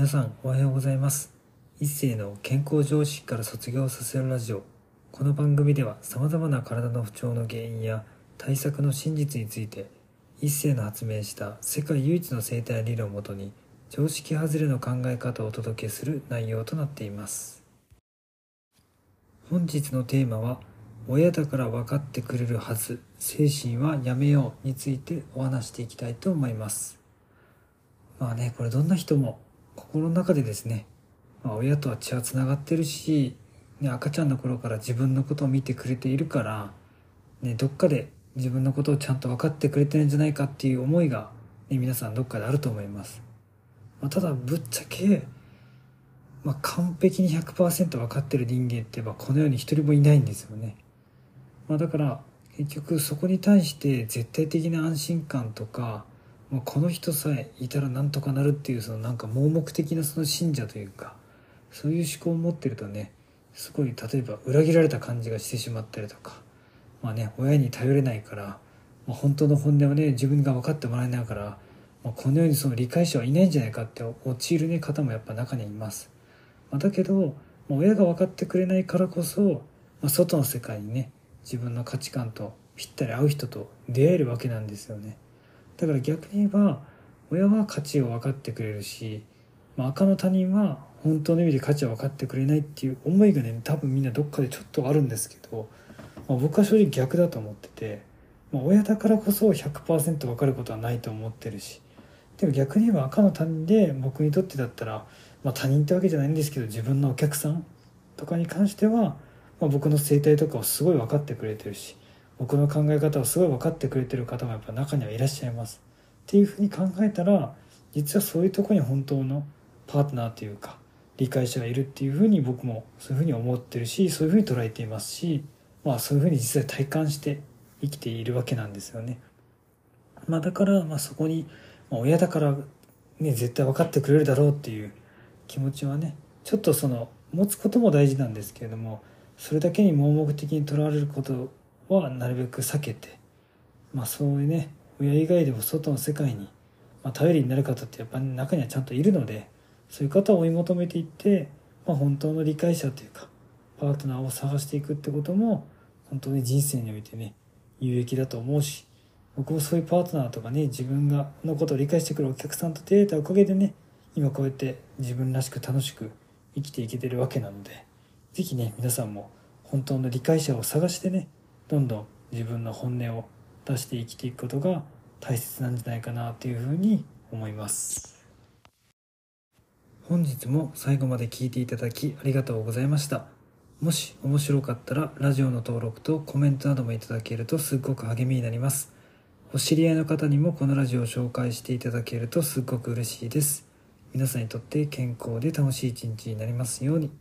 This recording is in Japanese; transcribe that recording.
皆さんおはようございます。一世の健康常識から卒業させるラジオ。この番組では様々な体の不調の原因や対策の真実について一世の発明した世界唯一の生態理論をもとに常識外れの考え方をお届けする内容となっています。本日のテーマは親だから分かってくれるはず精神はやめようについてお話していきたいと思います。まあねこれどんな人も心の中でですね、まあ、親とは血はつながってるし、ね、赤ちゃんの頃から自分のことを見てくれているから、ね、どっかで自分のことをちゃんと分かってくれてるんじゃないかっていう思いが、ね、皆さんどっかであると思います、まあ、ただぶっちゃけ、まあ、完璧に100%分かってる人間ってばこの世に一人もいないんですよね、まあ、だから結局そこに対して絶対的な安心感とかもうこの人さえいたらなんとかなるっていうそのなんか盲目的なその信者というかそういう思考を持ってるとねすごい例えば裏切られた感じがしてしまったりとかまあね親に頼れないから、まあ、本当の本音をね自分が分かってもらえないから、まあ、このようにその理解者はいないんじゃないかって陥る、ね、方もやっぱ中にいます、まあ、だけど、まあ、親が分かってくれないからこそ、まあ、外の世界にね自分の価値観とぴったり合う人と出会えるわけなんですよね。だから逆に言えば親は価値を分かってくれるし、まあ、赤の他人は本当の意味で価値を分かってくれないっていう思いがね多分みんなどっかでちょっとあるんですけど、まあ、僕は正直逆だと思ってて、まあ、親だからこそ100%分かることはないと思ってるしでも逆に言えば赤の他人で僕にとってだったら、まあ、他人ってわけじゃないんですけど自分のお客さんとかに関しては、まあ、僕の生態とかをすごい分かってくれてるし僕の考え方をすごい分かってくれてる方もやっぱ中にはいらっしゃいます。っていうふうに考えたら実はそういうとこに本当のパートナーというか理解者がいるっていうふうに僕もそういうふうに思ってるしそういうふうに捉えていますしまあそういうふうに実際体感して生きているわけなんですよね。まあ、だからまあそこに、まあ、親だからね絶対分かってくれるだろうっていう気持ちはねちょっとその持つことも大事なんですけれどもそれだけに盲目的にとらわれることはなるべく避けて、まあそういうね、親以外でも外の世界に、まあ、頼りになる方ってやっぱり中にはちゃんといるので、そういう方を追い求めていって、まあ本当の理解者というか、パートナーを探していくってことも、本当に人生においてね、有益だと思うし、僕もそういうパートナーとかね、自分がのことを理解してくるお客さんと出会えたおかげでね、今こうやって自分らしく楽しく生きていけてるわけなので、是非ね、皆さんも本当の理解者を探してね、どんどん自分の本音を出して生きていくことが大切なんじゃないかなというふうに思います。本日も最後まで聞いていただきありがとうございました。もし面白かったらラジオの登録とコメントなどもいただけるとすっごく励みになります。お知り合いの方にもこのラジオを紹介していただけるとすっごく嬉しいです。皆さんにとって健康で楽しい一日になりますように。